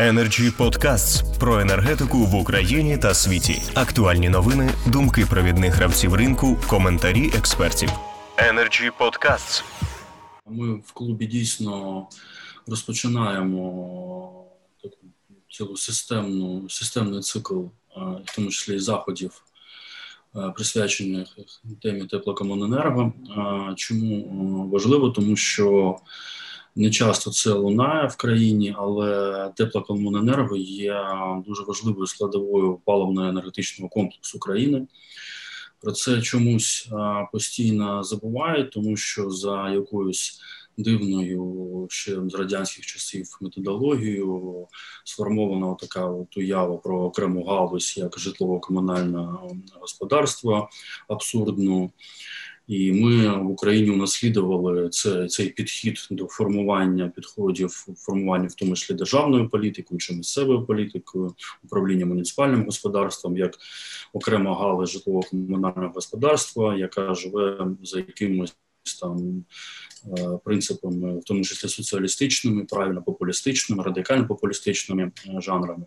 Energy Podcasts про енергетику в Україні та світі. Актуальні новини, думки провідних гравців ринку, коментарі експертів. Energy Podcasts. Ми в клубі дійсно розпочинаємо таку цілу системну системний цикл, в тому числі і заходів, присвячених темі теплокомуненерго. Чому важливо? Тому що не часто це лунає в країні, але теплокомуненерго є дуже важливою складовою паливно-енергетичного комплексу країни. Про це чомусь постійно забувають, тому що за якоюсь дивною ще з радянських часів методологією сформована така от уява про окрему галузь як житлово-комунальне господарство абсурдну. І ми в Україні унаслідували це, цей підхід до формування підходів формування, в тому числі державною політикою чи місцевою політикою, управління муніципальним господарством, як окрема галузь житлово комунального господарства, яка живе за якимось там е, принципами, в тому числі соціалістичними, правильно популістичними, радикально популістичними е, жанрами.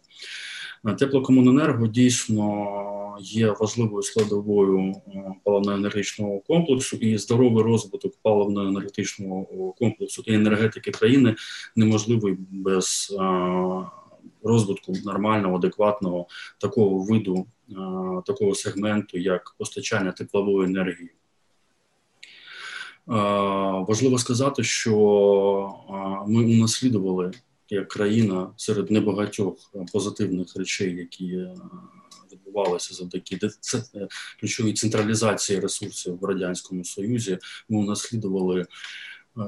Теплокомуненерго дійсно є важливою складовою е, паливно-енергетичного комплексу, і здоровий розвиток паливно-енергетичного комплексу і енергетики країни неможливий без е, розвитку нормального, адекватного такого виду, е, такого сегменту, як постачання теплової енергії. Важливо сказати, що ми унаслідували як країна серед небагатьох позитивних речей, які відбувалося завдяки е, ключовій централізації ресурсів в радянському союзі. Ми унаслідували е,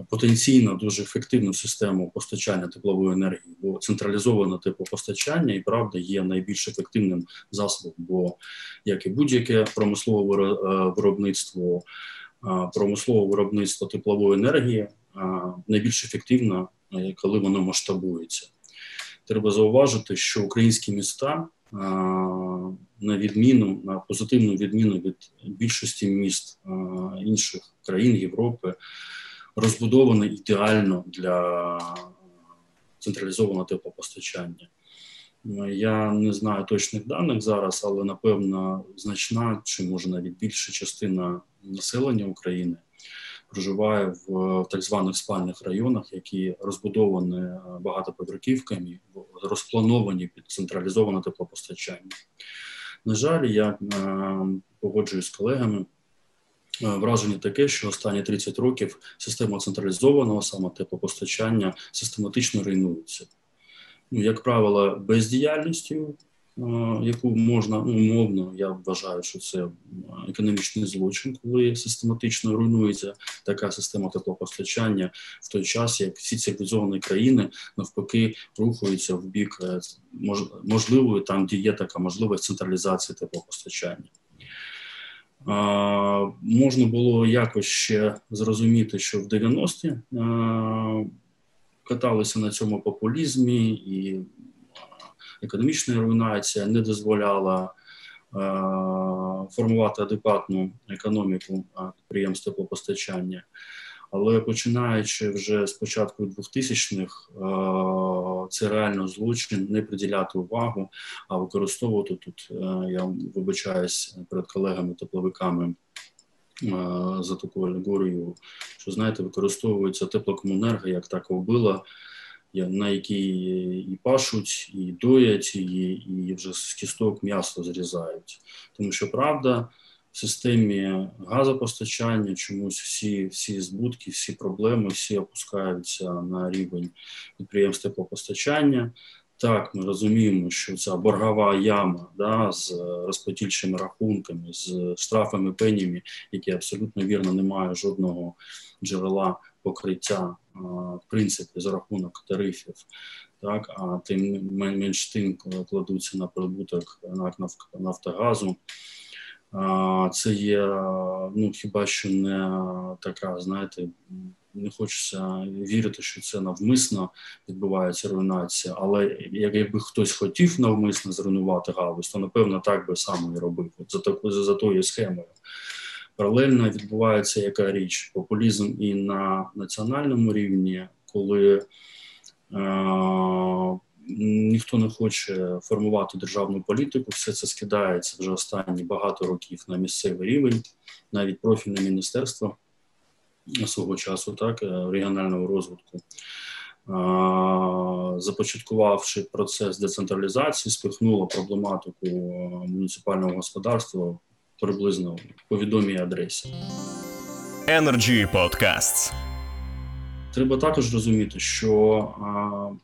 потенційно дуже ефективну систему постачання теплової енергії, бо централізоване теплопостачання і правда є найбільш ефективним засобом, бо як і будь-яке промислове е, виробництво. Промислове виробництво теплової енергії найбільш ефективно, коли воно масштабується. Треба зауважити, що українські міста на відміну на позитивну відміну від більшості міст інших країн Європи, розбудований ідеально для централізованого теплопостачання. Я не знаю точних даних зараз, але напевно значна чи може навіть більша частина населення України проживає в так званих спальних районах, які розбудовані е, багатоповерхівками, розплановані під централізоване теплопостачання. На жаль, я е, погоджуюсь з колегами. Е, враження таке, що останні 30 років система централізованого саме теплопостачання систематично руйнується. Ну, як правило, бездіяльністю яку можна ну, умовно, я вважаю, що це економічний злочин, коли систематично руйнується така система теплопостачання в той час, як всі цивілізовані країни навпаки рухаються в бік е, можливої там, де є така можливість централізації теплопостачання. А, Можна було якось ще зрозуміти, що в 90-ті каталися на цьому популізмі і економічна руйнація не дозволяла е, формувати адекватну економіку підприємств теплопостачання. Але починаючи вже з початку 2000-х, е, це реально злочин не приділяти увагу, а використовувати тут. Е, я вибачаюсь перед колегами-тепловиками за таку алегорію, що знаєте, використовується теплокомунерго як така вбила на якій і пашуть, і доять, і і вже з кісток м'ясо зрізають. Тому що правда, в системі газопостачання чомусь всі всі збутки, всі проблеми, всі опускаються на рівень підприємств теплопостачання. Так, ми розуміємо, що ця боргова яма да, з розподільчими рахунками, з штрафами пенями, які абсолютно вірно не мають жодного джерела покриття в принципі за рахунок тарифів, так а тим менш тим кладуться на прибуток НАК Нафтогазу. Це є ну хіба що не така, знаєте, не хочеться вірити, що це навмисно відбувається руйнація. Але якби хтось хотів навмисно зруйнувати галузь, то напевно так би само і робив От за такою за тою схемою. Паралельно відбувається яка річ популізм і на національному рівні, коли е, ніхто не хоче формувати державну політику. Все це скидається вже останні багато років на місцевий рівень, навіть профільне міністерство свого часу, так регіонального розвитку започаткувавши процес децентралізації, спихнула проблематику е, муніципального господарства приблизно по відомій адресі. Energy Podcasts. Треба також розуміти, що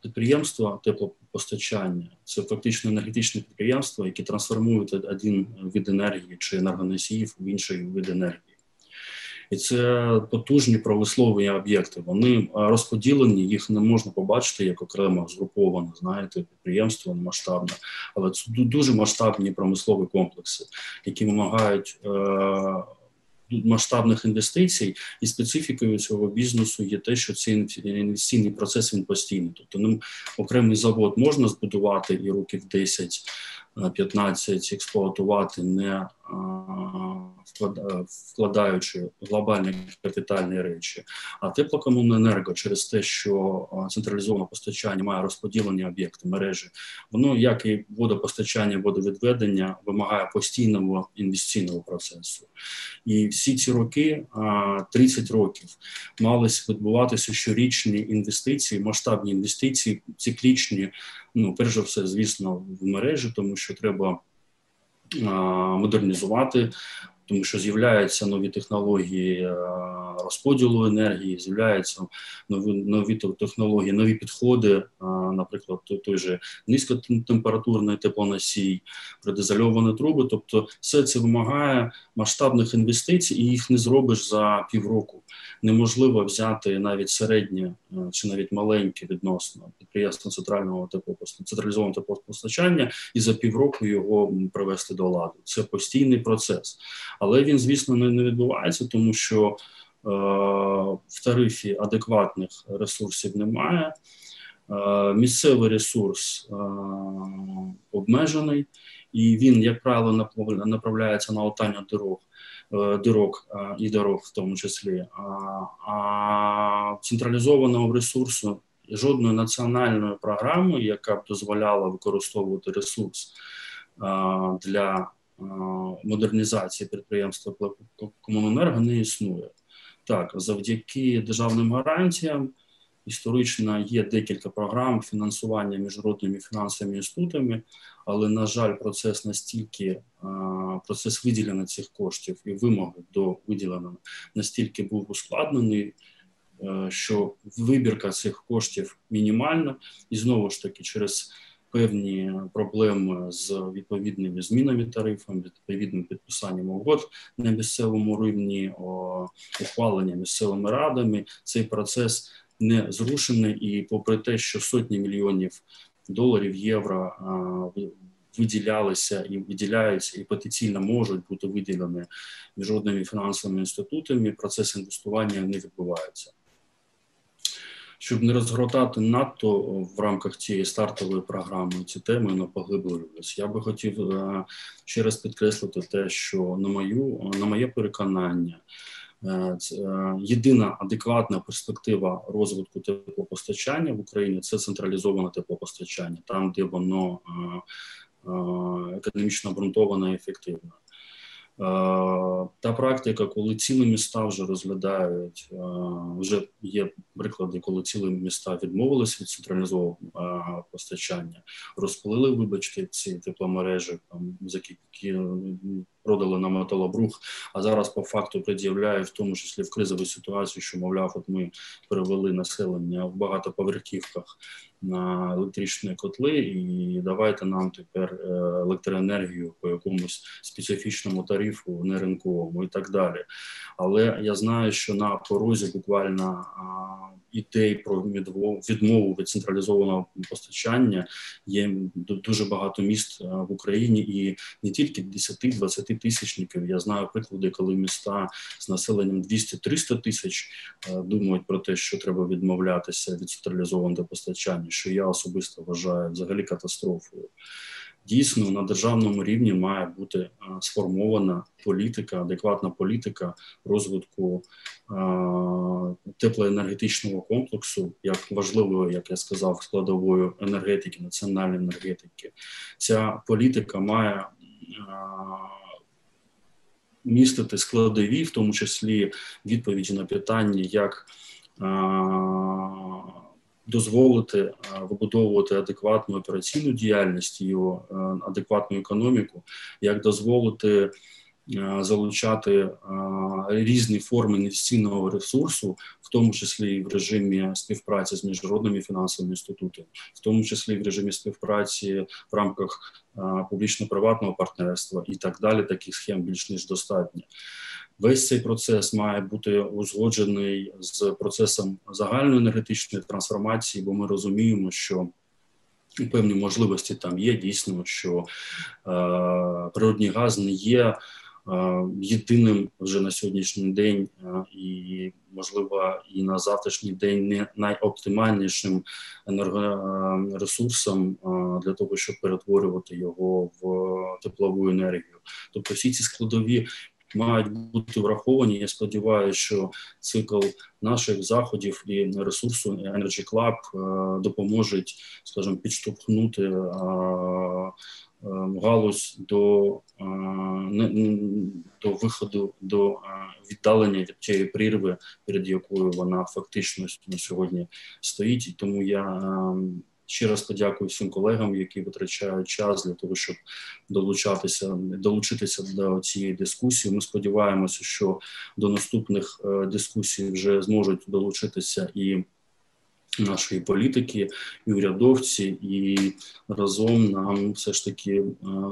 підприємства теплопостачання це фактично енергетичне підприємство, які трансформують один від енергії чи енергоносіїв в інший вид енергії і це потужні промислові об'єкти. Вони е, розподілені, їх не можна побачити як окремо згруповане, знаєте, підприємство масштабне, але це дуже масштабні промислові комплекси, які вимагають. Е, масштабних інвестицій і специфікою цього бізнесу є те, що цей інвестиційний процес він постійний. Тобто ним окремий завод можна збудувати і років 10-15 експлуатувати, не вкладаючи глобальні капітальні речі. А теплокомуненерго через те, що централізоване постачання має розподілені об'єкти мережі, воно як і водопостачання, водовідведення вимагає постійного інвестиційного процесу. І всі ці роки, 30 років, мали відбуватися щорічні інвестиції, масштабні інвестиції, циклічні. Ну, перш за все, звісно, в мережі, тому що треба модернізувати тому що з'являються нові технології е, розподілу енергії, з'являються нові нові технології, нові підходи, е, наприклад, той же низькотемпературний теплоносій, предизольовані труби. Тобто, все це вимагає масштабних інвестицій, і їх не зробиш за півроку. Неможливо взяти навіть середнє е, чи навіть маленьке відносно підприємство центрального теплопостачання, централізованого теплопостачання і за півроку його привести до ладу. Це постійний процес але він, звісно, не, не відбувається, тому що е, в тарифі адекватних ресурсів немає. Е, місцевий ресурс е, обмежений, і він, як правило, направляється на латання дорог. Е, дорог е, і дорог, в тому числі, а, а централізованого ресурсу жодної національної програми, яка б дозволяла використовувати ресурс а, для модернізації підприємства Комуненерго не існує. Так, завдяки державним гарантіям історично є декілька програм фінансування міжнародними фінансовими інститутами, але, на жаль, процес настільки, процес виділення цих коштів і вимоги до виділення настільки був ускладнений. Е, що вибірка цих коштів мінімальна, і знову ж таки, через певні проблеми з відповідними змінами тарифів, відповідним підписанням угод на місцевому рівні, ухвалення місцевими радами. Цей процес не зрушений, і попри те, що сотні мільйонів доларів євро виділялися і виділяються, і потенційно можуть бути виділені міжнародними фінансовими інститутами. Процес інвестування не відбувається щоб не розгортати надто в рамках цієї стартової програми ці теми не поглиблювалися. Я би хотів е, ще раз підкреслити те, що на мою на моє переконання. Е, е, єдина адекватна перспектива розвитку теплопостачання в Україні це централізоване теплопостачання, там де воно економічно обґрунтоване і ефективне. Е, та практика, коли цілі міста вже розглядають, е, вже є приклади, коли цілі міста відмовилися від централізованого е, постачання, розпалили, вибачте, ці тепломережі, там за продали на металобрух, а зараз по факту пред'являють, в тому числі в кризовій ситуації, що мовляв, от ми перевели населення в багатоповерхівках на електричні котли, і давайте нам тепер е, електроенергію по якомусь специфічному тарифу, не ринковому і так далі. Але я знаю, що на порозі буквально ідей про відмову від централізованого постачання є дуже багато міст в Україні, і не тільки 10-20 тисячників. Я знаю приклади, коли міста з населенням 200-300 тисяч думають про те, що треба відмовлятися від централізованого постачання, що я особисто вважаю взагалі катастрофою. дійсно на державному рівні має бути е, сформована політика, адекватна політика розвитку е, теплоенергетичного комплексу, як важливою, як я сказав, складовою енергетики, національної енергетики. Ця політика має е, містити складові, в тому числі відповіді на питання, як дозволити вибудовувати адекватну операційну діяльність і адекватну економіку, як дозволити залучати різні форми інвестиційного ресурсу, в тому числі і в режимі співпраці з міжнародними фінансовими інститутами, в тому числі і в режимі співпраці в рамках публічно-приватного партнерства і так далі. Таких схем більш ніж достатньо. Весь цей процес має бути узгоджений з процесом загальної енергетичної трансформації, бо ми розуміємо, що певні можливості там є дійсно, що е, природний газ не є Е, єдиним вже на сьогоднішній день е, і можливо і на завтрашній день не найоптимальнішим енергоресурсом е, для того, щоб перетворювати його в теплову енергію. Тобто всі ці складові. Мають бути враховані. Я сподіваюся, що цикл наших заходів і ресурсу Energy Club допоможуть, скажімо, підштовхнути галузь до е, до виходу до е, віддалення від прірви, перед якою вона фактично на сьогодні стоїть. Тому я ем, ще раз подякую всім колегам, які витрачають час для того, щоб долучатися, долучитися до цієї дискусії. Ми сподіваємося, що до наступних е, дискусій вже зможуть долучитися і нашої політики і урядовці, і разом нам все ж таки е,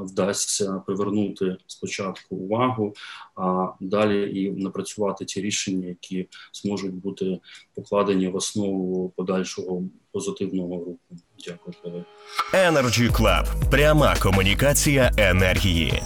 вдасться привернути спочатку увагу, а далі і напрацювати ті рішення, які зможуть бути покладені в основу подальшого позитивного руху. Дякую. Energy Club. пряма комунікація енергії.